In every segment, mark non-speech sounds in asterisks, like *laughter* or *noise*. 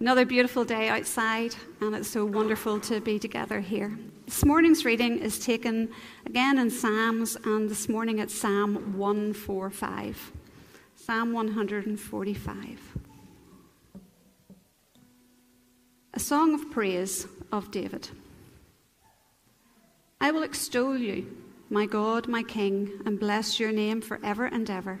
Another beautiful day outside, and it's so wonderful to be together here. This morning's reading is taken again in Psalms, and this morning it's Psalm 145. Psalm 145. A song of praise of David. I will extol you, my God, my King, and bless your name forever and ever.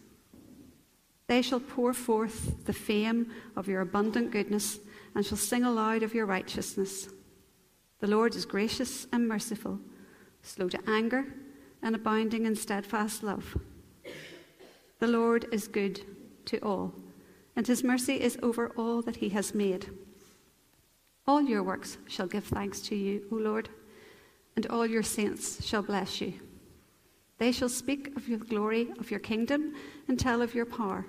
They shall pour forth the fame of your abundant goodness and shall sing aloud of your righteousness. The Lord is gracious and merciful, slow to anger, and abounding in steadfast love. The Lord is good to all, and his mercy is over all that he has made. All your works shall give thanks to you, O Lord, and all your saints shall bless you. They shall speak of your glory of your kingdom and tell of your power,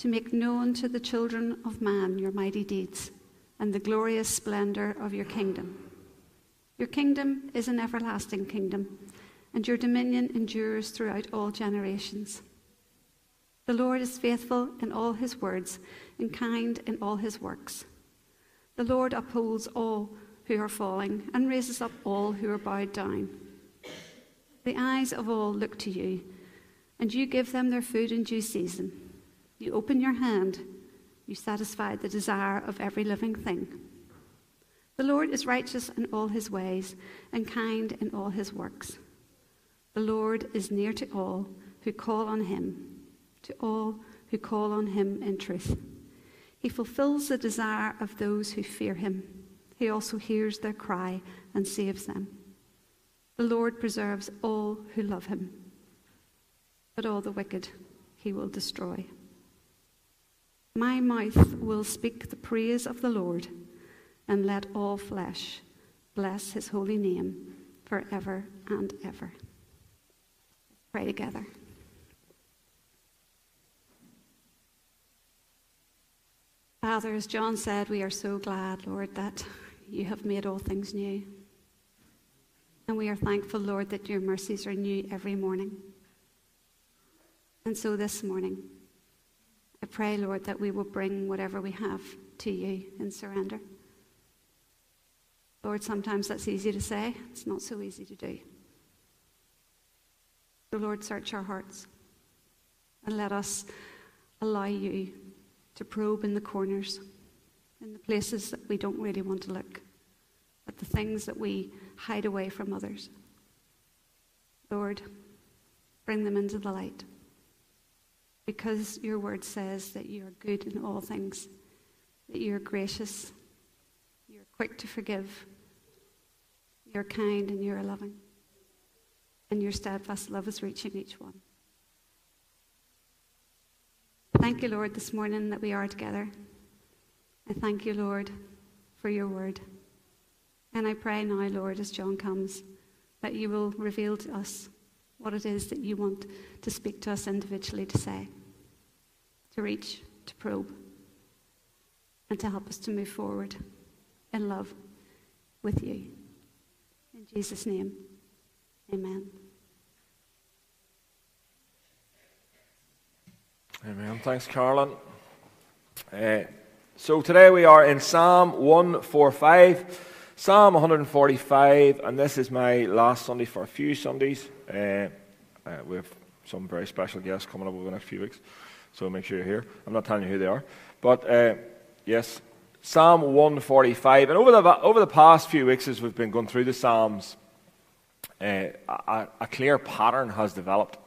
to make known to the children of man your mighty deeds and the glorious splendor of your kingdom. Your kingdom is an everlasting kingdom, and your dominion endures throughout all generations. The Lord is faithful in all his words and kind in all his works. The Lord upholds all who are falling and raises up all who are bowed down. The eyes of all look to you, and you give them their food in due season. You open your hand, you satisfy the desire of every living thing. The Lord is righteous in all his ways and kind in all his works. The Lord is near to all who call on him, to all who call on him in truth. He fulfills the desire of those who fear him. He also hears their cry and saves them. The Lord preserves all who love him, but all the wicked he will destroy. My mouth will speak the praise of the Lord and let all flesh bless his holy name forever and ever. Pray together. Father, as John said, we are so glad, Lord, that you have made all things new. And we are thankful, Lord, that your mercies are new every morning. And so this morning, I pray, Lord, that we will bring whatever we have to you in surrender. Lord, sometimes that's easy to say, it's not so easy to do. So, Lord, search our hearts and let us allow you to probe in the corners, in the places that we don't really want to look, at the things that we hide away from others. Lord, bring them into the light. Because your word says that you are good in all things, that you are gracious, you are quick to forgive, you're kind and you're loving. And your steadfast love is reaching each one. Thank you, Lord, this morning that we are together. I thank you, Lord, for your word. And I pray now, Lord, as John comes, that you will reveal to us what it is that you want to speak to us individually to say, to reach, to probe, and to help us to move forward in love with you. In Jesus' name, amen. Amen. Thanks, Carolyn. Uh, so today we are in Psalm 145, Psalm 145, and this is my last Sunday for a few Sundays. Uh, uh, we have some very special guests coming up over the next few weeks, so make sure you're here. I'm not telling you who they are, but uh, yes, Psalm 145. And over the, over the past few weeks, as we've been going through the Psalms, uh, a, a, clear pattern has developed.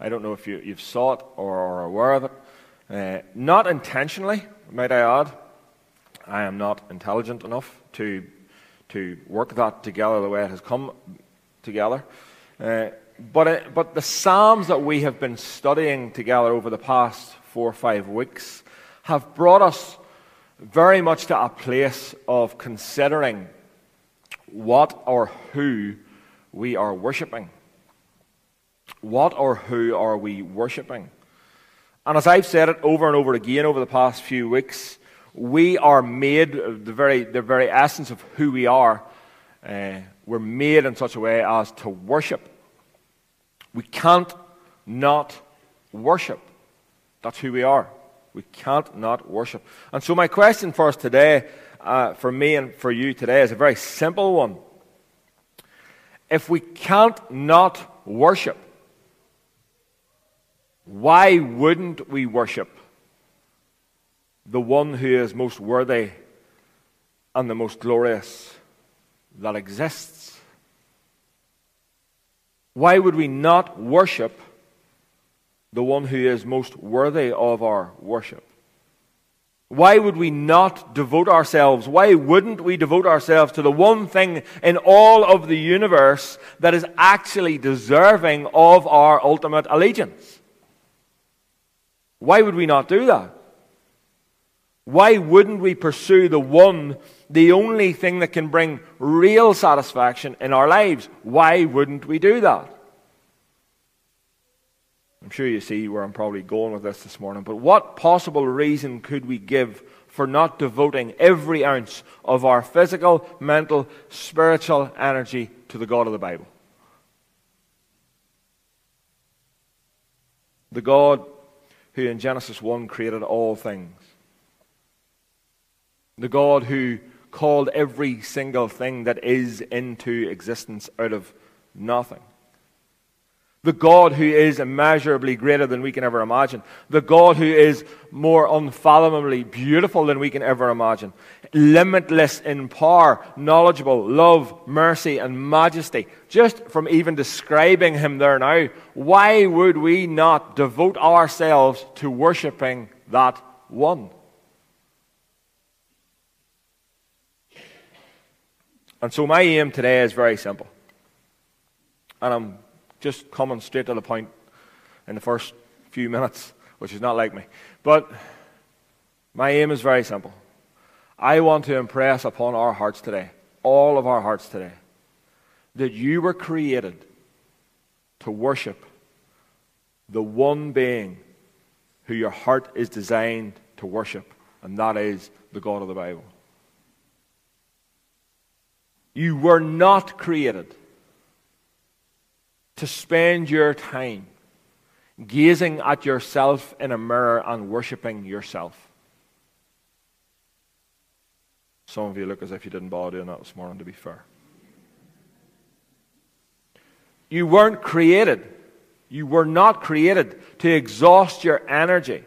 I don't know if you, you've saw it or are aware of it. Uh, not intentionally, might I add. I am not intelligent enough to, to work that together the way it has come together. Uh, but, it, but the Psalms that we have been studying together over the past four or five weeks have brought us very much to a place of considering what or who we are worshipping. What or who are we worshipping? And as I've said it over and over again over the past few weeks, we are made, the very, the very essence of who we are, uh, we're made in such a way as to worship. We can't not worship. That's who we are. We can't not worship. And so, my question for us today, uh, for me and for you today, is a very simple one. If we can't not worship, why wouldn't we worship the one who is most worthy and the most glorious that exists? Why would we not worship the one who is most worthy of our worship? Why would we not devote ourselves? Why wouldn't we devote ourselves to the one thing in all of the universe that is actually deserving of our ultimate allegiance? Why would we not do that? Why wouldn't we pursue the one, the only thing that can bring real satisfaction in our lives? Why wouldn't we do that? I'm sure you see where I'm probably going with this this morning, but what possible reason could we give for not devoting every ounce of our physical, mental, spiritual energy to the God of the Bible? The God who in Genesis 1 created all things. The God who called every single thing that is into existence out of nothing. The God who is immeasurably greater than we can ever imagine. The God who is more unfathomably beautiful than we can ever imagine. Limitless in power, knowledgeable, love, mercy, and majesty. Just from even describing him there now, why would we not devote ourselves to worshipping that one? And so my aim today is very simple. And I'm just coming straight to the point in the first few minutes, which is not like me. But my aim is very simple. I want to impress upon our hearts today, all of our hearts today, that you were created to worship the one being who your heart is designed to worship, and that is the God of the Bible. You were not created to spend your time gazing at yourself in a mirror and worshiping yourself. Some of you look as if you didn't bother doing that this morning, to be fair. You weren't created, you were not created to exhaust your energy,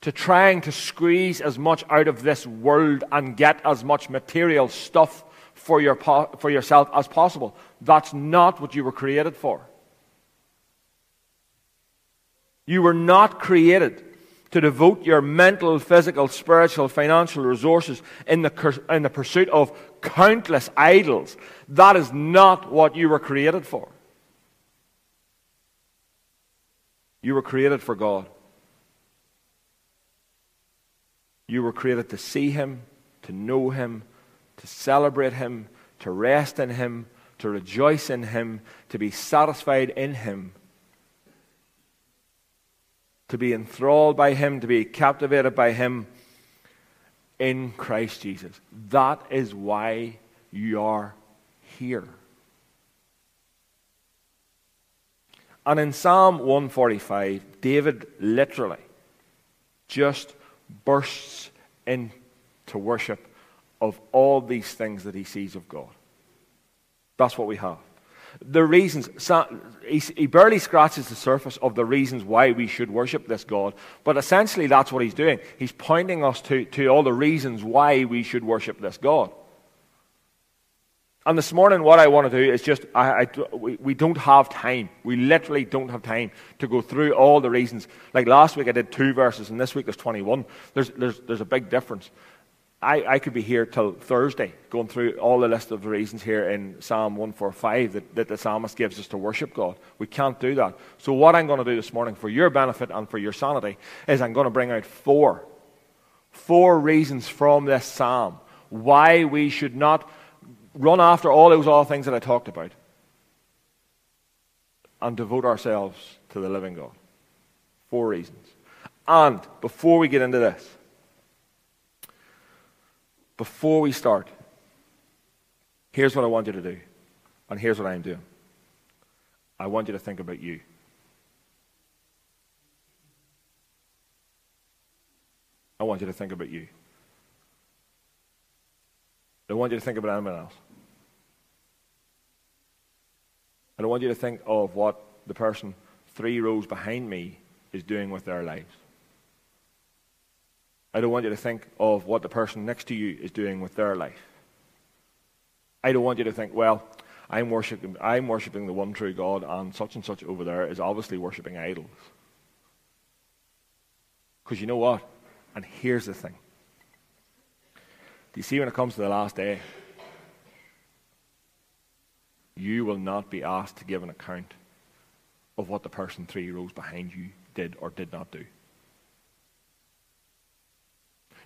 to trying to squeeze as much out of this world and get as much material stuff for, your, for yourself as possible. That's not what you were created for. You were not created to devote your mental, physical, spiritual, financial resources in the, in the pursuit of countless idols. That is not what you were created for. You were created for God. You were created to see Him, to know Him, to celebrate Him, to rest in Him, to rejoice in Him, to be satisfied in Him, to be enthralled by Him, to be captivated by Him in Christ Jesus. That is why you are here. And in Psalm 145, David literally just bursts into worship of all these things that he sees of God. That's what we have. The reasons, he barely scratches the surface of the reasons why we should worship this God, but essentially that's what he's doing. He's pointing us to, to all the reasons why we should worship this God. And this morning, what I want to do is just, I, I, we, we don't have time. We literally don't have time to go through all the reasons. Like last week, I did two verses, and this week there's 21. There's, there's, there's a big difference. I, I could be here till Thursday going through all the list of the reasons here in Psalm 145 that, that the psalmist gives us to worship God. We can't do that. So, what I'm going to do this morning for your benefit and for your sanity is I'm going to bring out four. Four reasons from this psalm why we should not run after all those other things that I talked about and devote ourselves to the living God. Four reasons. And before we get into this, before we start, here's what I want you to do, and here's what I'm doing. I want you to think about you. I want you to think about you. I don't want you to think about anyone else. I don't want you to think of what the person three rows behind me is doing with their lives. I don't want you to think of what the person next to you is doing with their life. I don't want you to think, well, I'm worshiping, I'm worshiping the one true God, and such and such over there is obviously worshiping idols. Because you know what? And here's the thing. Do you see when it comes to the last day? You will not be asked to give an account of what the person three rows behind you did or did not do.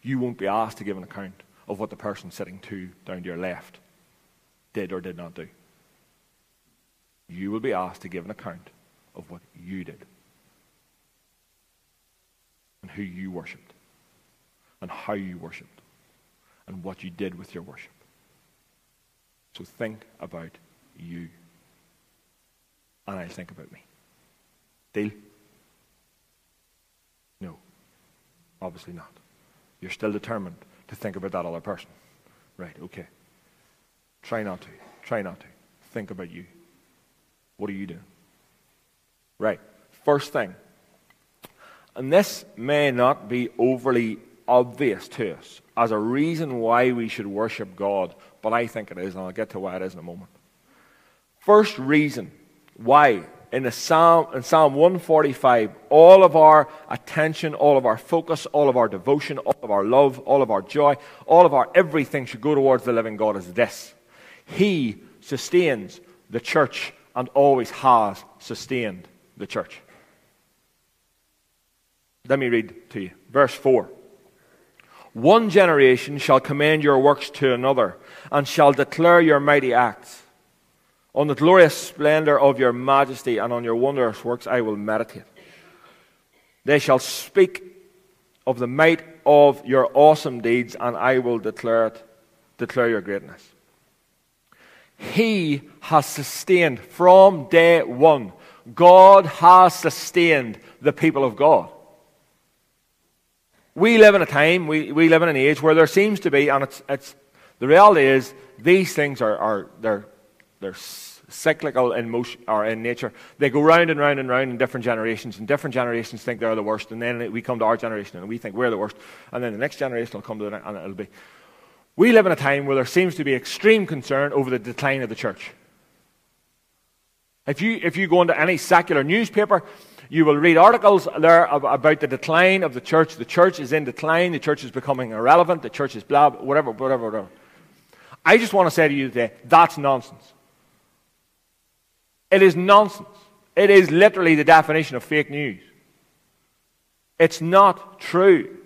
You won't be asked to give an account of what the person sitting two down to your left did or did not do. You will be asked to give an account of what you did and who you worshipped and how you worshipped and what you did with your worship. So think about you. And I'll think about me. Deal? No. Obviously not. You're still determined to think about that other person. Right, okay. Try not to. Try not to. Think about you. What are you doing? Right. First thing. And this may not be overly obvious to us as a reason why we should worship God, but I think it is, and I'll get to why it is in a moment. First reason why in, the Psalm, in Psalm 145, all of our attention, all of our focus, all of our devotion, all of our love, all of our joy, all of our everything should go towards the living God is this. He sustains the church and always has sustained the church. Let me read to you. Verse 4. One generation shall commend your works to another, and shall declare your mighty acts. On the glorious splendor of your majesty and on your wondrous works I will meditate. They shall speak of the might of your awesome deeds, and I will declare it, declare your greatness. He has sustained from day one. God has sustained the people of God. We live in a time, we, we live in an age where there seems to be, and it's, it's the reality is, these things are, are they're they're cyclical in motion or in nature. They go round and round and round in different generations, and different generations think they're the worst, and then we come to our generation and we think we're the worst, and then the next generation will come to it and it'll be. We live in a time where there seems to be extreme concern over the decline of the church. If you, if you go into any secular newspaper, you will read articles there about the decline of the church. The church is in decline. The church is becoming irrelevant. The church is blah, whatever, whatever, whatever. I just want to say to you today, that's nonsense. It is nonsense. It is literally the definition of fake news. It's not true.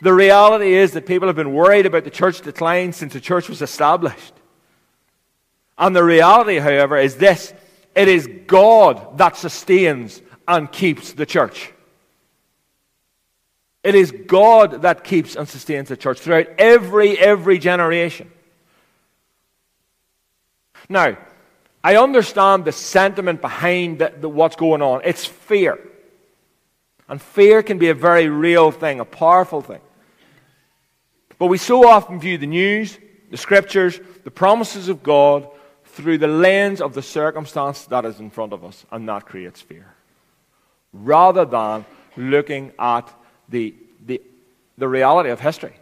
The reality is that people have been worried about the church decline since the church was established. And the reality, however, is this it is God that sustains and keeps the church. It is God that keeps and sustains the church throughout every, every generation. Now, I understand the sentiment behind the, the, what's going on. It's fear. And fear can be a very real thing, a powerful thing. But we so often view the news, the scriptures, the promises of God through the lens of the circumstance that is in front of us, and that creates fear. Rather than looking at the, the, the reality of history.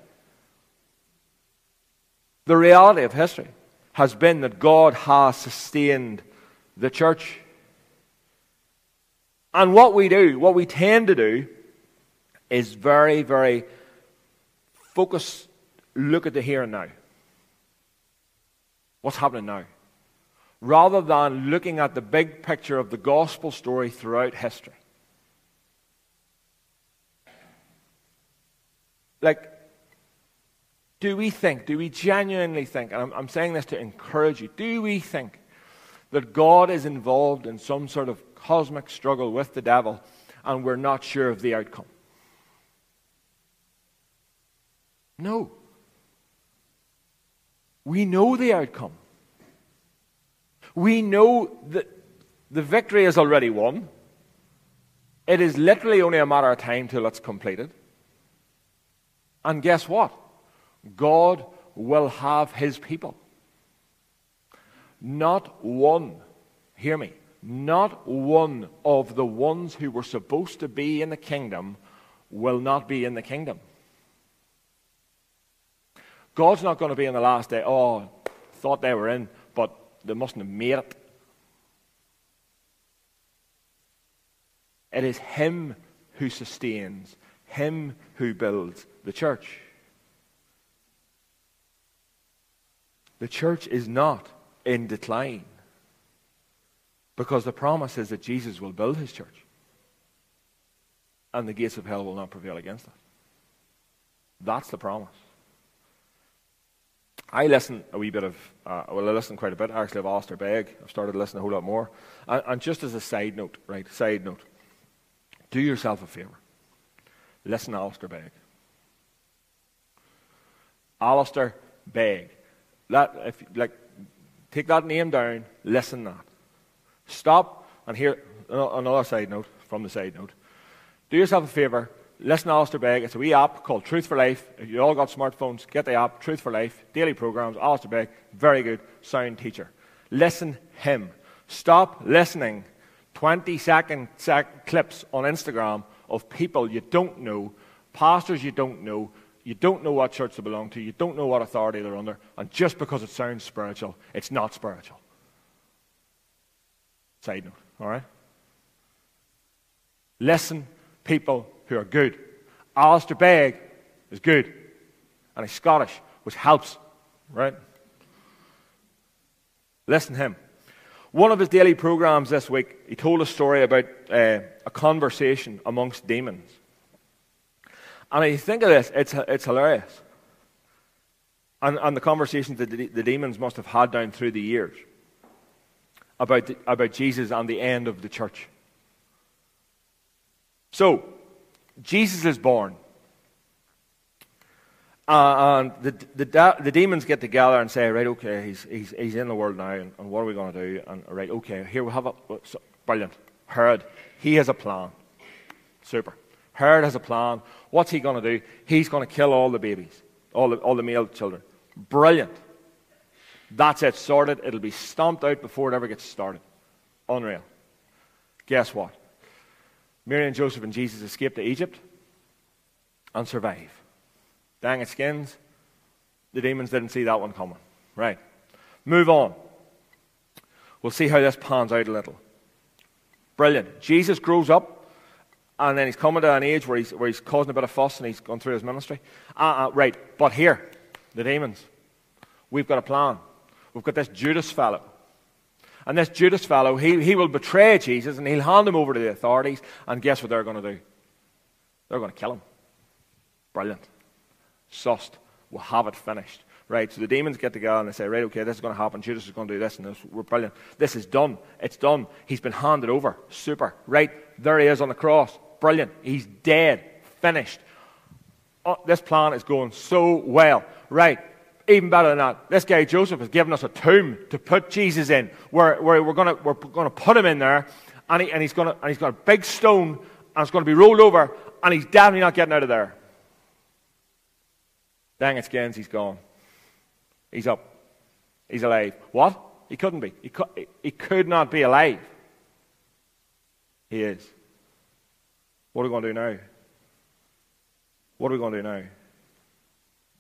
The reality of history has been that God has sustained the church. And what we do, what we tend to do, is very, very focus, look at the here and now. What's happening now? Rather than looking at the big picture of the gospel story throughout history. Like, Do we think, do we genuinely think, and I'm, I'm saying this to encourage you, do we think that God is involved in some sort of cosmic struggle with the devil and we're not sure of the outcome? No. We know the outcome. We know that the victory is already won. It is literally only a matter of time till it's completed. And guess what? God will have his people. Not one, hear me, not one of the ones who were supposed to be in the kingdom will not be in the kingdom. God's not going to be in the last day, oh, thought they were in, but they mustn't have made it. It is Him who sustains, Him who builds the church. The church is not in decline because the promise is that Jesus will build His church and the gates of hell will not prevail against it. That's the promise. I listen a wee bit of, uh, well, I listen quite a bit actually of Alistair Begg. I've started to listen a whole lot more. And, and just as a side note, right, side note, do yourself a favour. Listen to Alistair Begg. Alistair Begg. If, like, take that name down, listen that. Stop, and here, another side note from the side note. Do yourself a favour, listen to Alistair Begg. It's a wee app called Truth for Life. If you all got smartphones, get the app, Truth for Life, daily programs, Alistair Begg, very good, sound teacher. Listen him. Stop listening 20 second sec- clips on Instagram of people you don't know, pastors you don't know, you don't know what church they belong to, you don't know what authority they're under, and just because it sounds spiritual, it's not spiritual. Side note, all right? Listen, people who are good. Alistair Begg is good, and he's Scottish, which helps, right? Listen to him. One of his daily programs this week, he told a story about uh, a conversation amongst demons. And I think of this, it's, it's hilarious. And, and the conversations that the, the demons must have had down through the years about, the, about Jesus and the end of the church. So, Jesus is born. Uh, and the, the, the, demons get together and say, right, okay, he's, he's, he's in the world now, and, and what are we going to do? And, right, okay, here we have a. So, brilliant. Herod, he has a plan. Super. Herod has a plan. What's he going to do? He's going to kill all the babies, all the, all the male children. Brilliant. That's it, sorted. It'll be stomped out before it ever gets started. Unreal. Guess what? Mary and Joseph and Jesus escape to Egypt and survive. Dang it, skins. The demons didn't see that one coming. Right. Move on. We'll see how this pans out a little. Brilliant. Jesus grows up, and then he's coming to an age where he's, where he's causing a bit of fuss and he's gone through his ministry. Uh, uh, right. But here, the demons. We've got a plan. We've got this Judas fellow and this Judas fellow, he, he will betray Jesus and he'll hand him over to the authorities. And guess what they're going to do? They're going to kill him. Brilliant. Sussed. We'll have it finished. Right, so the demons get together and they say, right, okay, this is going to happen. Judas is going to do this and this. We're brilliant. This is done. It's done. He's been handed over. Super. Right, there he is on the cross. Brilliant. He's dead. Finished. Oh, this plan is going so well. Right, even better than that, this guy Joseph has given us a tomb to put Jesus in, where, where we're going we're gonna put him in there, and, he, and, he's gonna, and he's got a big stone, and it's going to be rolled over, and he's definitely not getting out of there. Dang it, skins, he's gone. He's up. He's alive. What? He couldn't be. He, cu- he could not be alive. He is. What are we going to do now? What are we going to do now?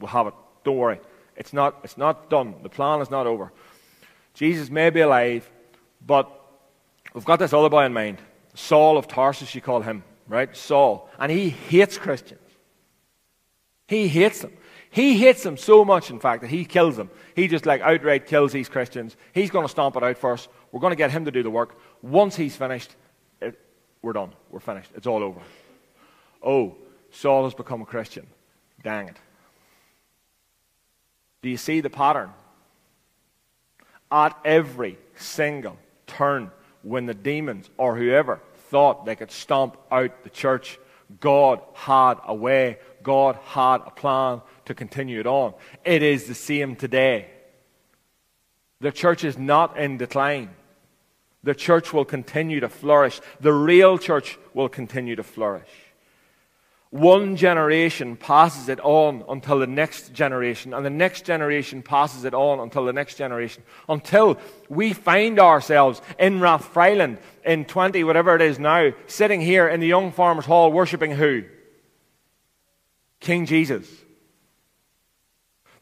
We'll have it. Don't worry. It's not, it's not done. The plan is not over. Jesus may be alive, but we've got this other boy in mind. Saul of Tarsus, you call him, right? Saul. And he hates Christians. He hates them. He hates them so much, in fact, that he kills them. He just like outright kills these Christians. He's going to stomp it out first. We're going to get him to do the work. Once he's finished, we're done. We're finished. It's all over. Oh, Saul has become a Christian. Dang it. Do you see the pattern? At every single turn, when the demons or whoever thought they could stomp out the church, God had a way, God had a plan to continue it on. It is the same today. The church is not in decline. The church will continue to flourish. The real church will continue to flourish. One generation passes it on until the next generation, and the next generation passes it on until the next generation, until we find ourselves in Rathfriland in 20, whatever it is now, sitting here in the Young Farmers Hall worshipping who? King Jesus.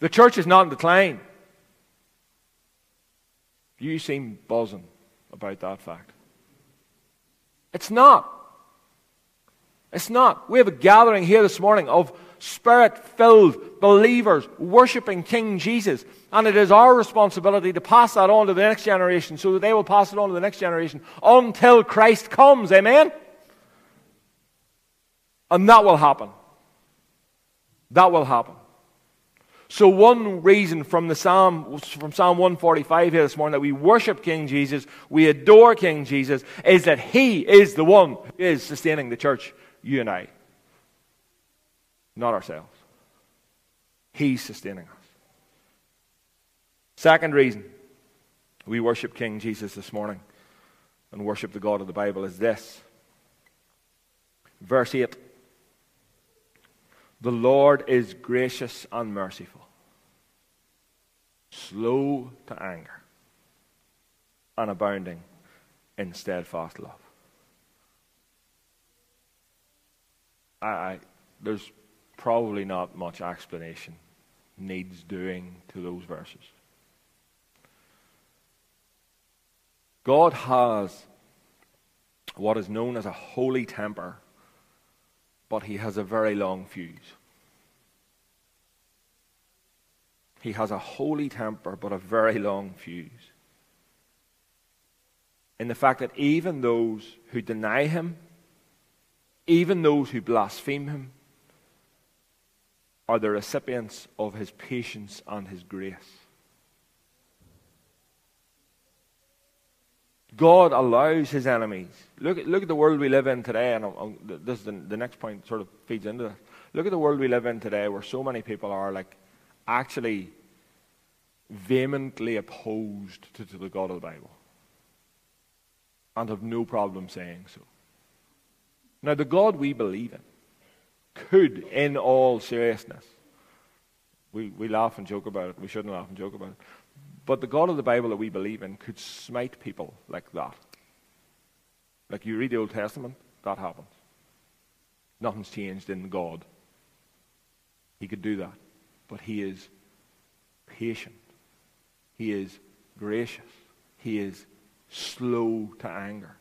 The church is not in decline. You seem buzzing about that fact. It's not. It's not. We have a gathering here this morning of spirit filled believers worshiping King Jesus. And it is our responsibility to pass that on to the next generation so that they will pass it on to the next generation until Christ comes. Amen? And that will happen. That will happen. So, one reason from the Psalm, from Psalm 145 here this morning that we worship King Jesus, we adore King Jesus, is that He is the one who is sustaining the church you and I, not ourselves. He's sustaining us. Second reason we worship King Jesus this morning and worship the God of the Bible is this. Verse 8 The Lord is gracious and merciful, slow to anger, and abounding in steadfast love. I, I, there's probably not much explanation needs doing to those verses. God has what is known as a holy temper, but he has a very long fuse. He has a holy temper, but a very long fuse. In the fact that even those who deny him even those who blaspheme him are the recipients of his patience and his grace. God allows his enemies. Look look at the world we live in today, and I'm, I'm, this is the, the next point sort of feeds into this. Look at the world we live in today where so many people are like actually vehemently opposed to, to the God of the Bible and have no problem saying so. Now, the God we believe in could, in all seriousness, we, we laugh and joke about it. We shouldn't laugh and joke about it. But the God of the Bible that we believe in could smite people like that. Like you read the Old Testament, that happens. Nothing's changed in God. He could do that. But He is patient. He is gracious. He is slow to anger.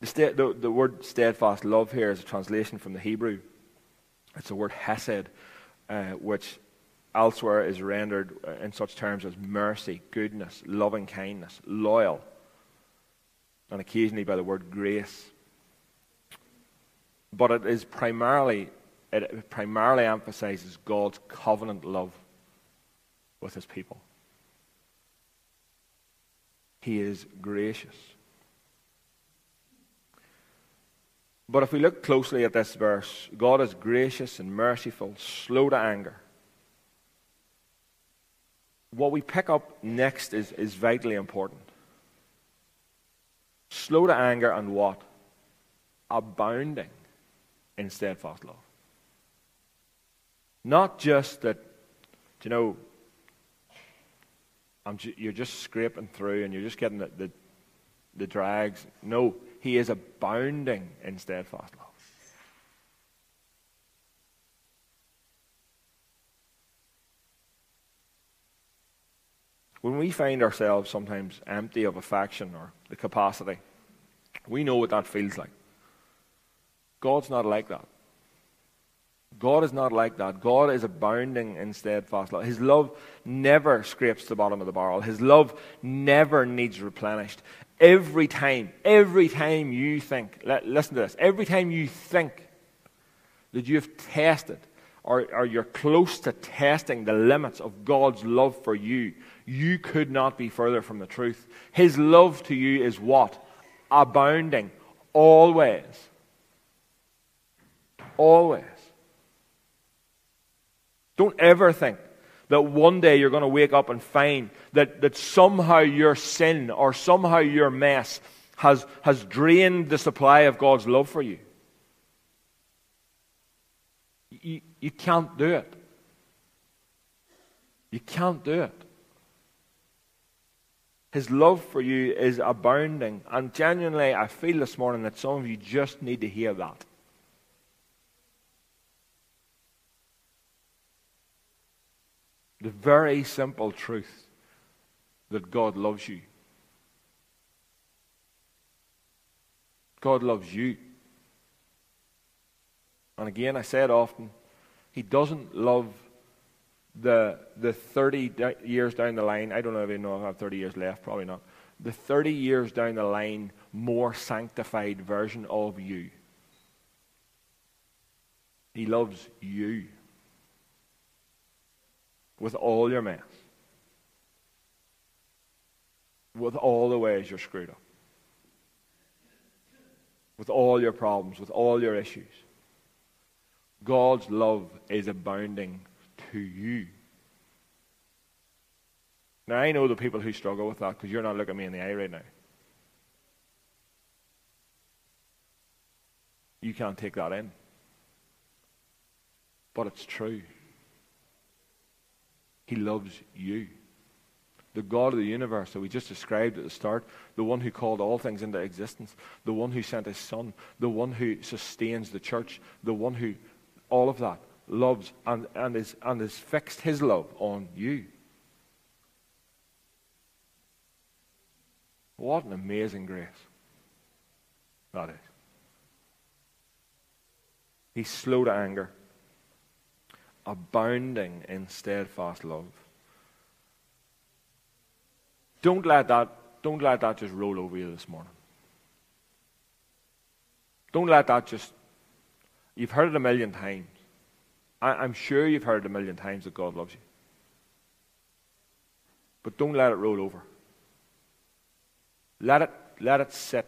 The, the, the word steadfast love here is a translation from the Hebrew. It's the word hesed, uh, which elsewhere is rendered uh, in such terms as mercy, goodness, loving kindness, loyal, and occasionally by the word grace. But it is primarily, it primarily emphasizes God's covenant love with his people. He is gracious. But if we look closely at this verse, God is gracious and merciful, slow to anger. What we pick up next is, is vitally important. Slow to anger and what? Abounding in steadfast love. Not just that, you know, ju- you're just scraping through and you're just getting the, the, the drags. No, he is abounding in steadfast love. When we find ourselves sometimes empty of affection or the capacity, we know what that feels like. God's not like that. God is not like that. God is abounding in steadfast love. His love never scrapes the bottom of the barrel. His love never needs replenished. Every time, every time you think, listen to this, every time you think that you have tested or, or you're close to testing the limits of God's love for you, you could not be further from the truth. His love to you is what? Abounding. Always. Always. Don't ever think that one day you're going to wake up and find that, that somehow your sin or somehow your mess has, has drained the supply of God's love for you. You, you can't do it. You can't do it. His love for you is abounding. And genuinely, I feel this morning that some of you just need to hear that. The very simple truth that God loves you. God loves you. And again, I say it often, He doesn't love the, the 30 years down the line. I don't know if I know I have 30 years left, probably not. The 30 years down the line, more sanctified version of you. He loves you with all your mess, with all the ways you're screwed up with all your problems, with all your issues. God's love is abounding to you. Now, I know the people who struggle with that because you're not looking me in the eye right now. You can't take that in. But it's true. He loves you the God of the universe that we just described at the start, the one who called all things into existence, the one who sent his son, the one who sustains the church, the one who, all of that, loves and, and, is, and has fixed his love on you. What an amazing grace that is. He's slow to anger, abounding in steadfast love. Don't let that, don't let that just roll over you this morning. Don't let that just, you've heard it a million times. I, am sure you've heard a million times that God loves you. But don't let it roll over. Let it, let it sit.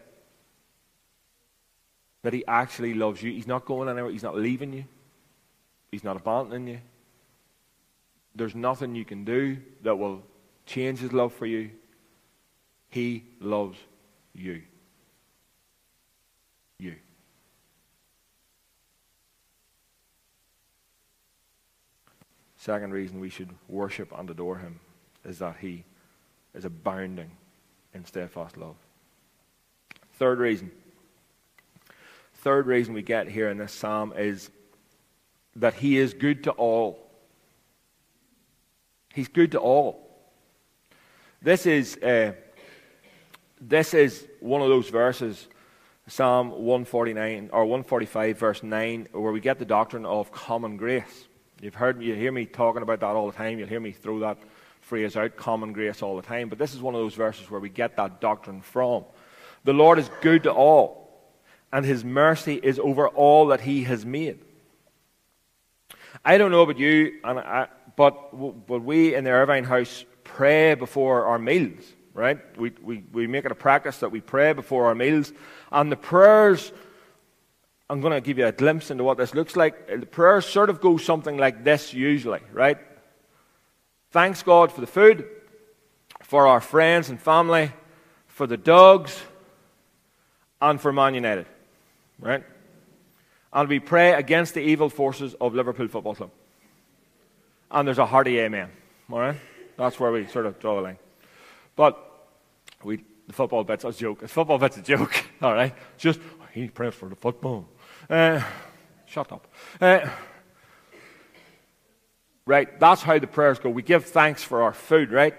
That He actually loves you. He's not going anywhere. He's not leaving you. He's not abandoning you. There's nothing you can do that will change His love for you. He loves you. You. Second reason we should worship and adore him is that he is abounding in steadfast love. Third reason. Third reason we get here in this psalm is that he is good to all. He's good to all. This is uh, this is one of those verses, Psalm 149 or 145, verse 9, where we get the doctrine of common grace. You've heard you hear me talking about that all the time. You'll hear me throw that phrase out, common grace, all the time. But this is one of those verses where we get that doctrine from. The Lord is good to all, and his mercy is over all that he has made. I don't know about you, and I, but, but we in the Irvine house pray before our meals right? We, we, we make it a practice that we pray before our meals. And the prayers, I'm going to give you a glimpse into what this looks like. Uh, the prayer sort of goes something like this usually, right? Thanks God for the food, for our friends and family, for the dogs, and for Man United, right? And we pray against the evil forces of Liverpool Football Club. And there's a hearty amen, all right? That's where we sort of draw the line. But we, the football bet's a joke. The football bet's a joke, *laughs* all right? Just, oh, he prays for the football. Uh, shut up. Uh, right, that's how the prayers go. We give thanks for our food, right?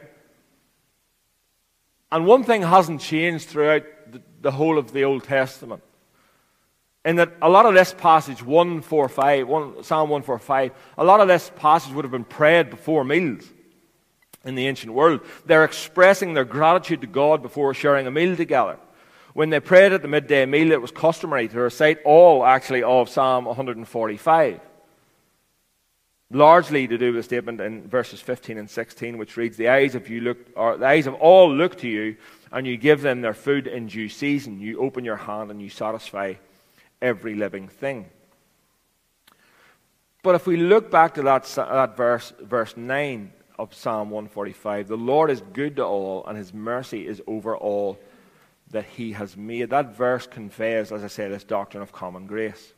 And one thing hasn't changed throughout the, the whole of the Old Testament. In that a lot of this passage, 145, one, Psalm 145, a lot of this passage would have been prayed before meals in the ancient world. They're expressing their gratitude to God before sharing a meal together. When they prayed at the midday meal, it was customary to recite all, actually, of Psalm 145. largely to do with the statement in verses 15 and 16, which reads, The eyes of you look, or the eyes of all look to you, and you give them their food in due season. You open your hand and you satisfy every living thing. But if we look back to that, that verse, verse 9 of Psalm 145, the Lord is good to all, and his mercy is over all that he has made. That verse conveys, as I say, this doctrine of common grace.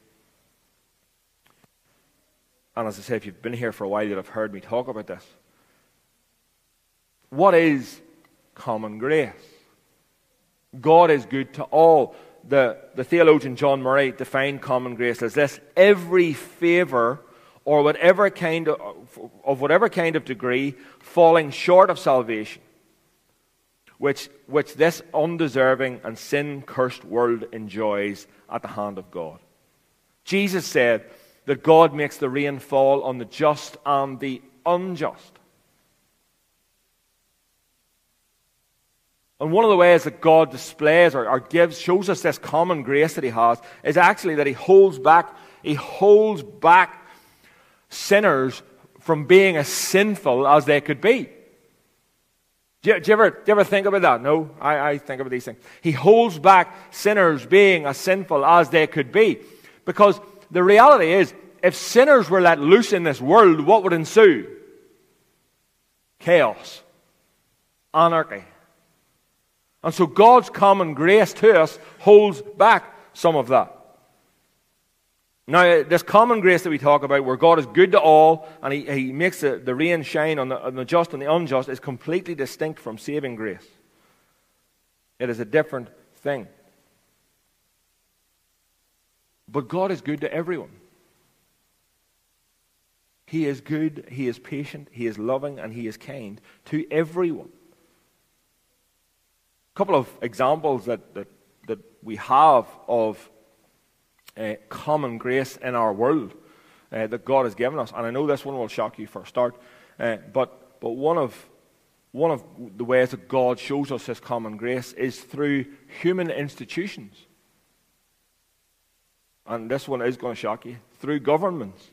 And as I say, if you've been here for a while, you'll have heard me talk about this. What is common grace? God is good to all. The, the theologian John Murray defined common grace as this every favor or whatever kind of, of whatever kind of degree falling short of salvation, which, which this undeserving and sin cursed world enjoys at the hand of God. Jesus said, that God makes the rain fall on the just and the unjust. And one of the ways that God displays or, or, gives, shows us this common grace that He has, is actually that He holds back, He holds back sinners from being as sinful as they could be. Do you, do you, ever, do you ever think about that? No, I, I think about these things. He holds back sinners being as sinful as they could be. Because the reality is, if sinners were let loose in this world, what would ensue? Chaos, anarchy. And so God's common grace to us holds back some of that. Now, this common grace that we talk about, where God is good to all and He, he makes the, the rain shine on the, on the just and the unjust, is completely distinct from saving grace. It is a different thing. But God is good to everyone. He is good, He is patient, He is loving, and He is kind to everyone. A couple of examples that, that, that we have of uh, common grace in our world uh, that God has given us. And I know this one will shock you for a start, uh, but, but one, of, one of the ways that God shows us His common grace is through human institutions. And this one is going to shock you through governments.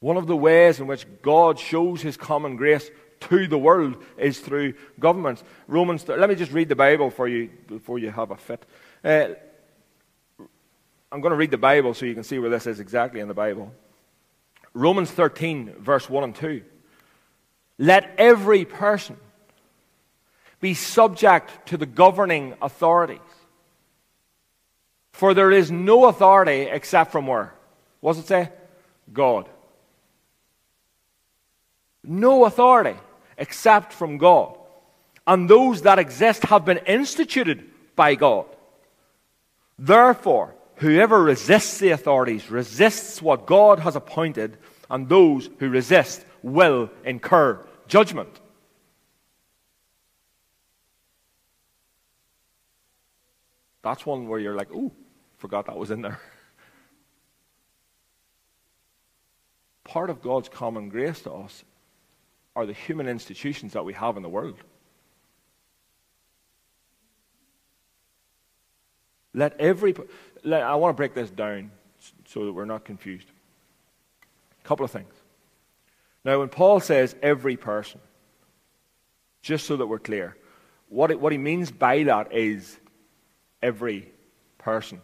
One of the ways in which God shows his common grace to the world is through governments. Romans, let me just read the Bible for you before you have a fit. Uh, I'm going to read the Bible so you can see where this is exactly in the Bible. Romans 13, verse 1 and 2. Let every person be subject to the governing authorities. For there is no authority except from where? What does it say? God. No authority except from God. And those that exist have been instituted by God. Therefore, whoever resists the authorities resists what God has appointed, and those who resist will incur judgment. That's one where you're like, ooh, forgot that was in there. Part of God's common grace to us are the human institutions that we have in the world. Let every. Let, I want to break this down so that we're not confused. A couple of things. Now, when Paul says every person, just so that we're clear, what, it, what he means by that is every person.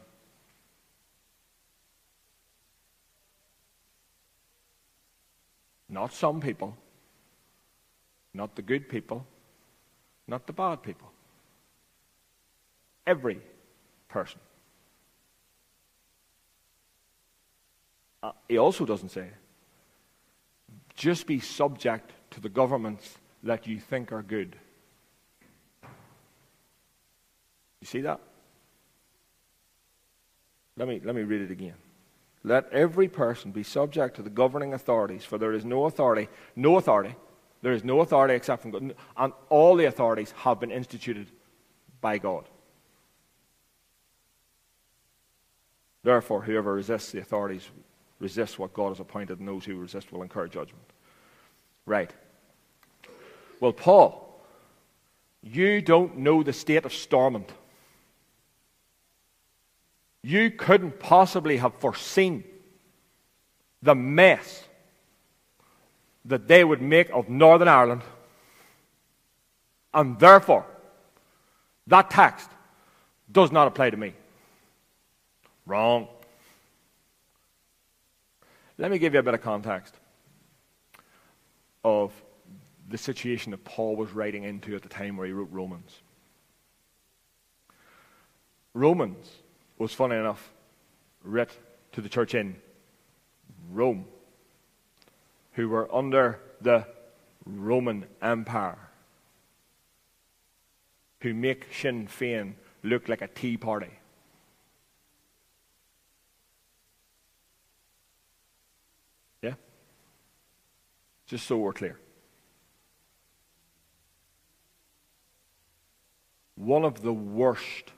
Not some people, not the good people, not the bad people. Every person. Uh, he also doesn't say, just be subject to the governments that you think are good. You see that? Let me, let me read it again. Let every person be subject to the governing authorities, for there is no authority, no authority there is no authority except from God. And all the authorities have been instituted by God. Therefore, whoever resists the authorities resists what God has appointed, and those who resist will incur judgment. Right. Well, Paul, you don't know the state of Stormont. You couldn't possibly have foreseen the mess that they would make of Northern Ireland. And therefore, that text does not apply to me. Wrong. Let me give you a bit of context of the situation that Paul was writing into at the time where he wrote Romans. Romans was, funny enough, writ to the church in Rome, who were under the Roman Empire, who make Sinn Féin look like a tea party. Yeah? Just so we're clear. One of the worst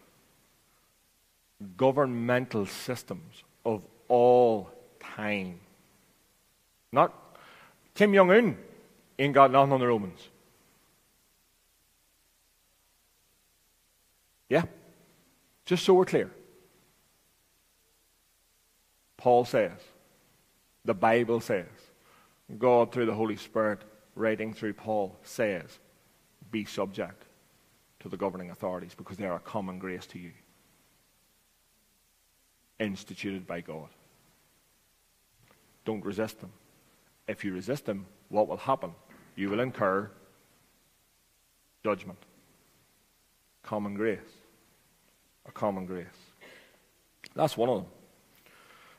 governmental systems of all time. Not Kim Jong un ain't got nothing on the Romans. Yeah? Just so we're clear. Paul says, the Bible says, God through the Holy Spirit writing through Paul says, be subject to the governing authorities because they are a common grace to you instituted by God. Don't resist them. If you resist them, what will happen? You will incur judgment. Common grace. A common grace. That's one of them.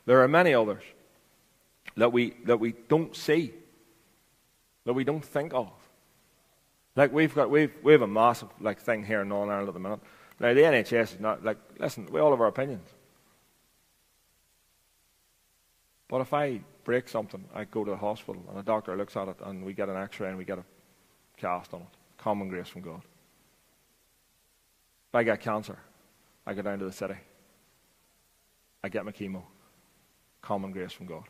There are many others that we, that we don't see, that we don't think of. Like we've got, we've, we have a massive like thing here in Northern Ireland at the minute. Now the NHS is not like, listen, we all have our opinions. But if I break something, I go to the hospital and a doctor looks at it and we get an x ray and we get a cast on it. Common grace from God. If I get cancer, I go down to the city. I get my chemo. Common grace from God.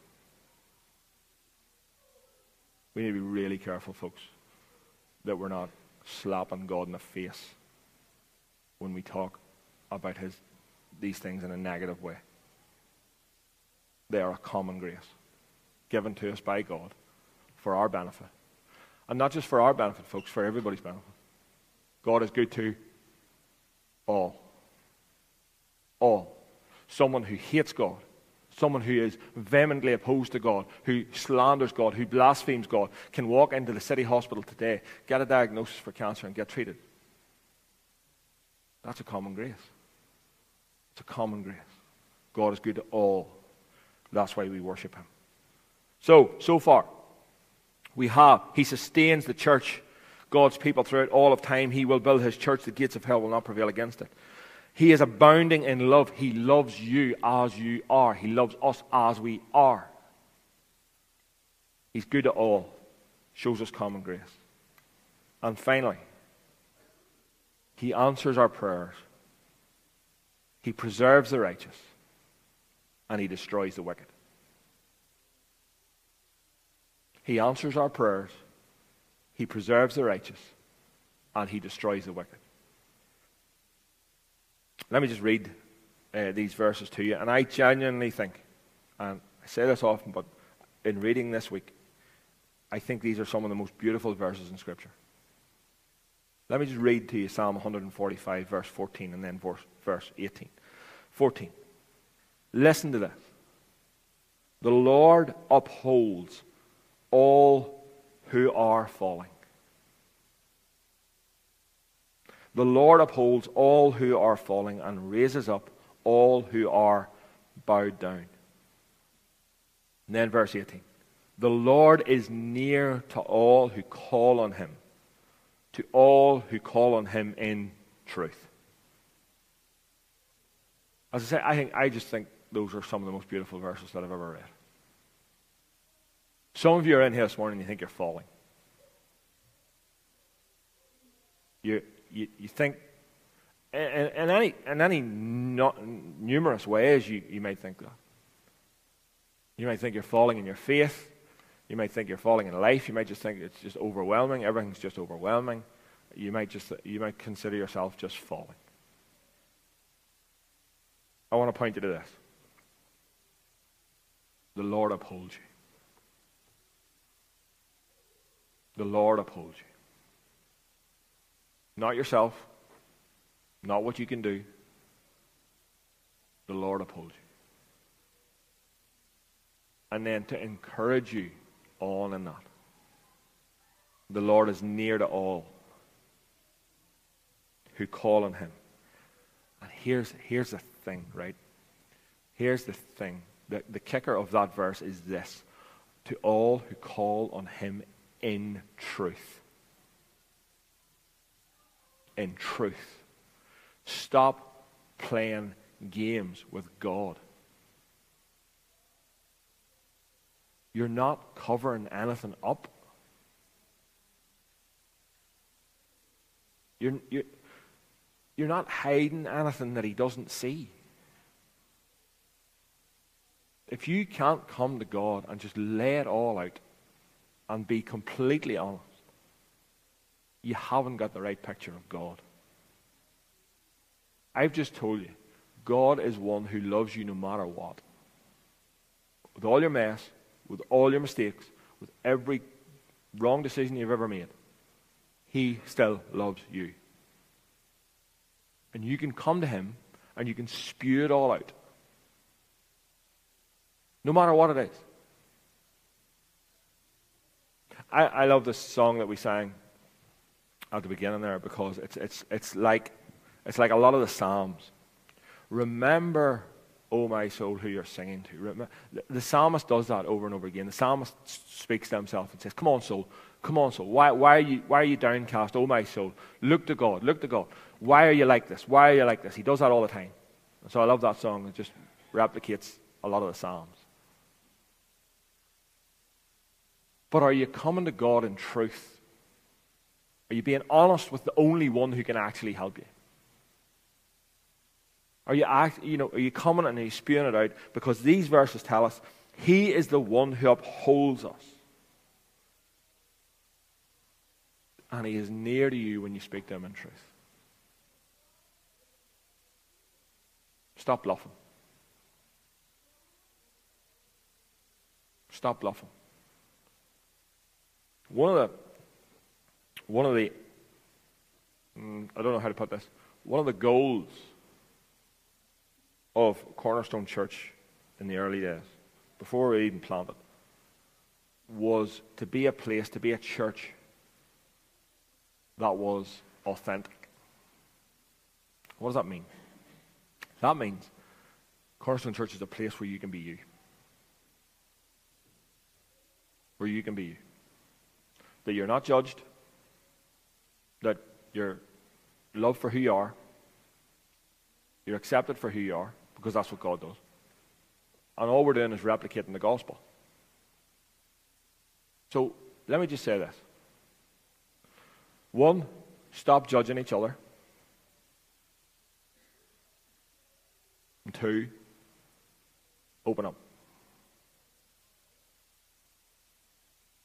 We need to be really careful, folks, that we're not slapping God in the face when we talk about his, these things in a negative way. They are a common grace given to us by God for our benefit. And not just for our benefit, folks, for everybody's benefit. God is good to all. All. Someone who hates God, someone who is vehemently opposed to God, who slanders God, who blasphemes God, can walk into the city hospital today, get a diagnosis for cancer, and get treated. That's a common grace. It's a common grace. God is good to all. That's why we worship him. So, so far, we have, he sustains the church, God's people throughout all of time. He will build his church. The gates of hell will not prevail against it. He is abounding in love. He loves you as you are. He loves us as we are. He's good at all, shows us common grace. And finally, he answers our prayers. He preserves the righteous and he destroys the wicked. He answers our prayers, he preserves the righteous, and he destroys the wicked. Let me just read uh, these verses to you, and I genuinely think, and I say this often, but in reading this week, I think these are some of the most beautiful verses in Scripture. Let me just read to you Psalm 145, verse 14, and then verse, verse 18. 14. Listen to this. The Lord upholds all who are falling. The Lord upholds all who are falling and raises up all who are bowed down. And then verse 18. The Lord is near to all who call on him, to all who call on him in truth. As I say, I think I just think those are some of the most beautiful verses that I've ever read. Some of you are in here this morning and you think you're falling. You, you, you think, in, in any, in any not, numerous ways, you, you might think that. You may think you're falling in your faith. You might think you're falling in life. You might just think it's just overwhelming. Everything's just overwhelming. You might just you might consider yourself just falling. I want to point you to this. The Lord upholds you. The Lord upholds you. Not yourself, not what you can do. The Lord upholds you. And then to encourage you on in that. The Lord is near to all who call on him. And here's, here's the thing, right? Here's the thing. The, the kicker of that verse is this to all who call on him in truth. In truth. Stop playing games with God. You're not covering anything up. You're, you're, you're not hiding anything that He doesn't see. If you can't come to God and just lay it all out and be completely honest, you haven't got the right picture of God. I've just told you, God is one who loves you no matter what. With all your mess, with all your mistakes, with every wrong decision you've ever made, He still loves you. And you can come to Him and you can spew it all out. No matter what it is. I, I love this song that we sang at the beginning there because it's, it's, it's, like, it's like a lot of the Psalms. Remember, O my soul, who you're singing to. Remember, the, the psalmist does that over and over again. The psalmist speaks to himself and says, Come on, soul. Come on, soul. Why, why, are you, why are you downcast, O my soul? Look to God. Look to God. Why are you like this? Why are you like this? He does that all the time. And so I love that song. It just replicates a lot of the Psalms. But are you coming to God in truth? Are you being honest with the only one who can actually help you? Are you, act, you know, are you coming and are you spewing it out? Because these verses tell us He is the one who upholds us. And He is near to you when you speak to Him in truth. Stop bluffing. Stop bluffing. One of the, one of the, mm, I don't know how to put this, one of the goals of Cornerstone Church in the early days, before we even planted, was to be a place, to be a church that was authentic. What does that mean? That means Cornerstone Church is a place where you can be you. Where you can be you. That you're not judged, you're loved for who you are, you're accepted for who you are, because that's what God does. And all we're doing is replicating the gospel. So let me just say this. One, stop judging each other. And two, open up.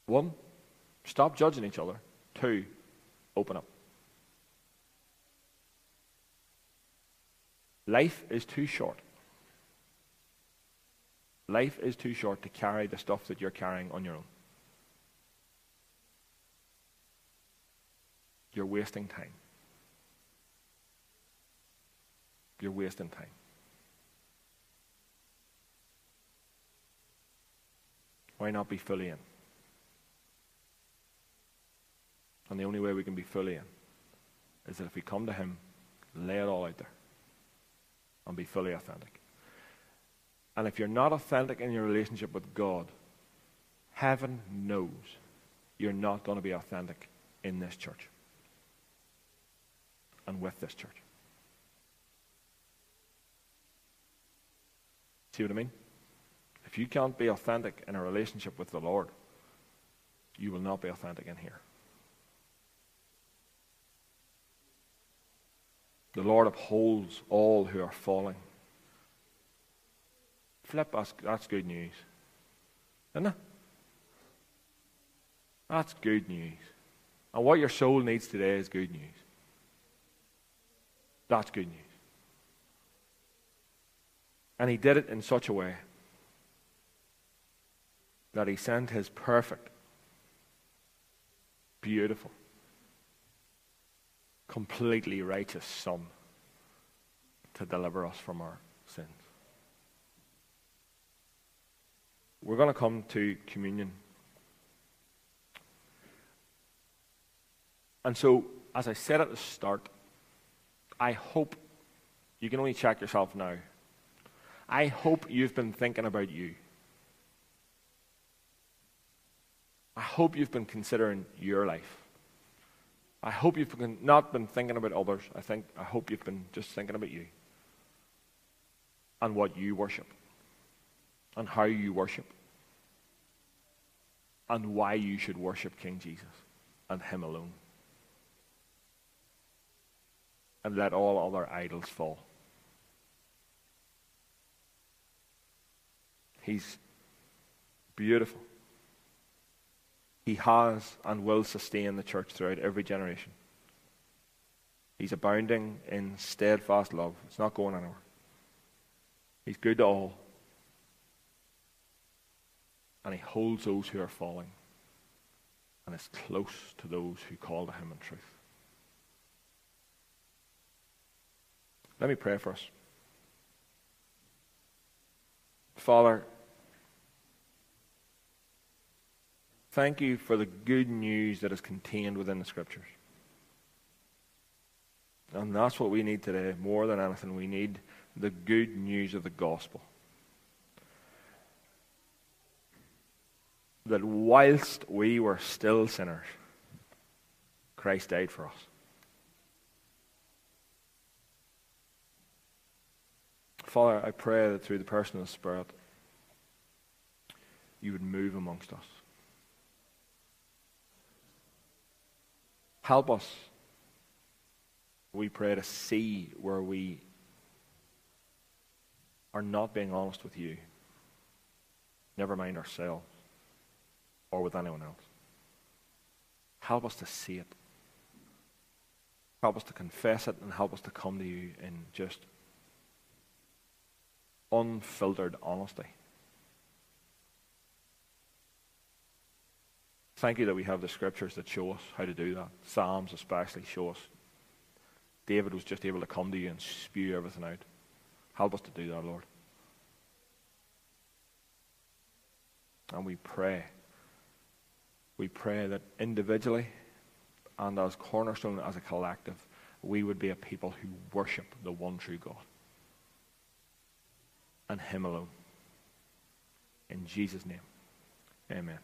One, stop judging each other. Two, open up. Life is too short. Life is too short to carry the stuff that you're carrying on your own. You're wasting time. You're wasting time. Why not be fully in? And the only way we can be fully in is that if we come to Him, lay it all out there, and be fully authentic. And if you're not authentic in your relationship with God, heaven knows you're not going to be authentic in this church and with this church. See what I mean? If you can't be authentic in a relationship with the Lord, you will not be authentic in here. The Lord upholds all who are falling. Flip, that's, that's good news. Isn't it? That's good news. And what your soul needs today is good news. That's good news. And he did it in such a way that he sent his perfect, beautiful, completely righteous Son to deliver us from our sins. We're going to come to communion. And so, as I said at the start, I hope you can only check yourself now. I hope you've been thinking about you. I hope you've been considering your life. I hope you've not been thinking about others. I think I hope you've been just thinking about you and what you worship and how you worship and why you should worship King Jesus and Him alone. And let all other idols fall. He's beautiful. He has and will sustain the church throughout every generation. He's abounding in steadfast love. It's not going anywhere. He's good to all. And he holds those who are falling and is close to those who call to him in truth. Let me pray for us. Father, thank you for the good news that is contained within the Scriptures. And that's what we need today more than anything. We need the good news of the gospel. That whilst we were still sinners, Christ died for us. Father, I pray that through the person of the Spirit, you would move amongst us. Help us, we pray, to see where we are not being honest with you, never mind ourselves or with anyone else. Help us to see it. Help us to confess it and help us to come to you in just unfiltered honesty. Thank you that we have the scriptures that show us how to do that. Psalms, especially, show us. David was just able to come to you and spew everything out. Help us to do that, Lord. And we pray. We pray that individually and as cornerstone, as a collective, we would be a people who worship the one true God and Him alone. In Jesus' name, amen.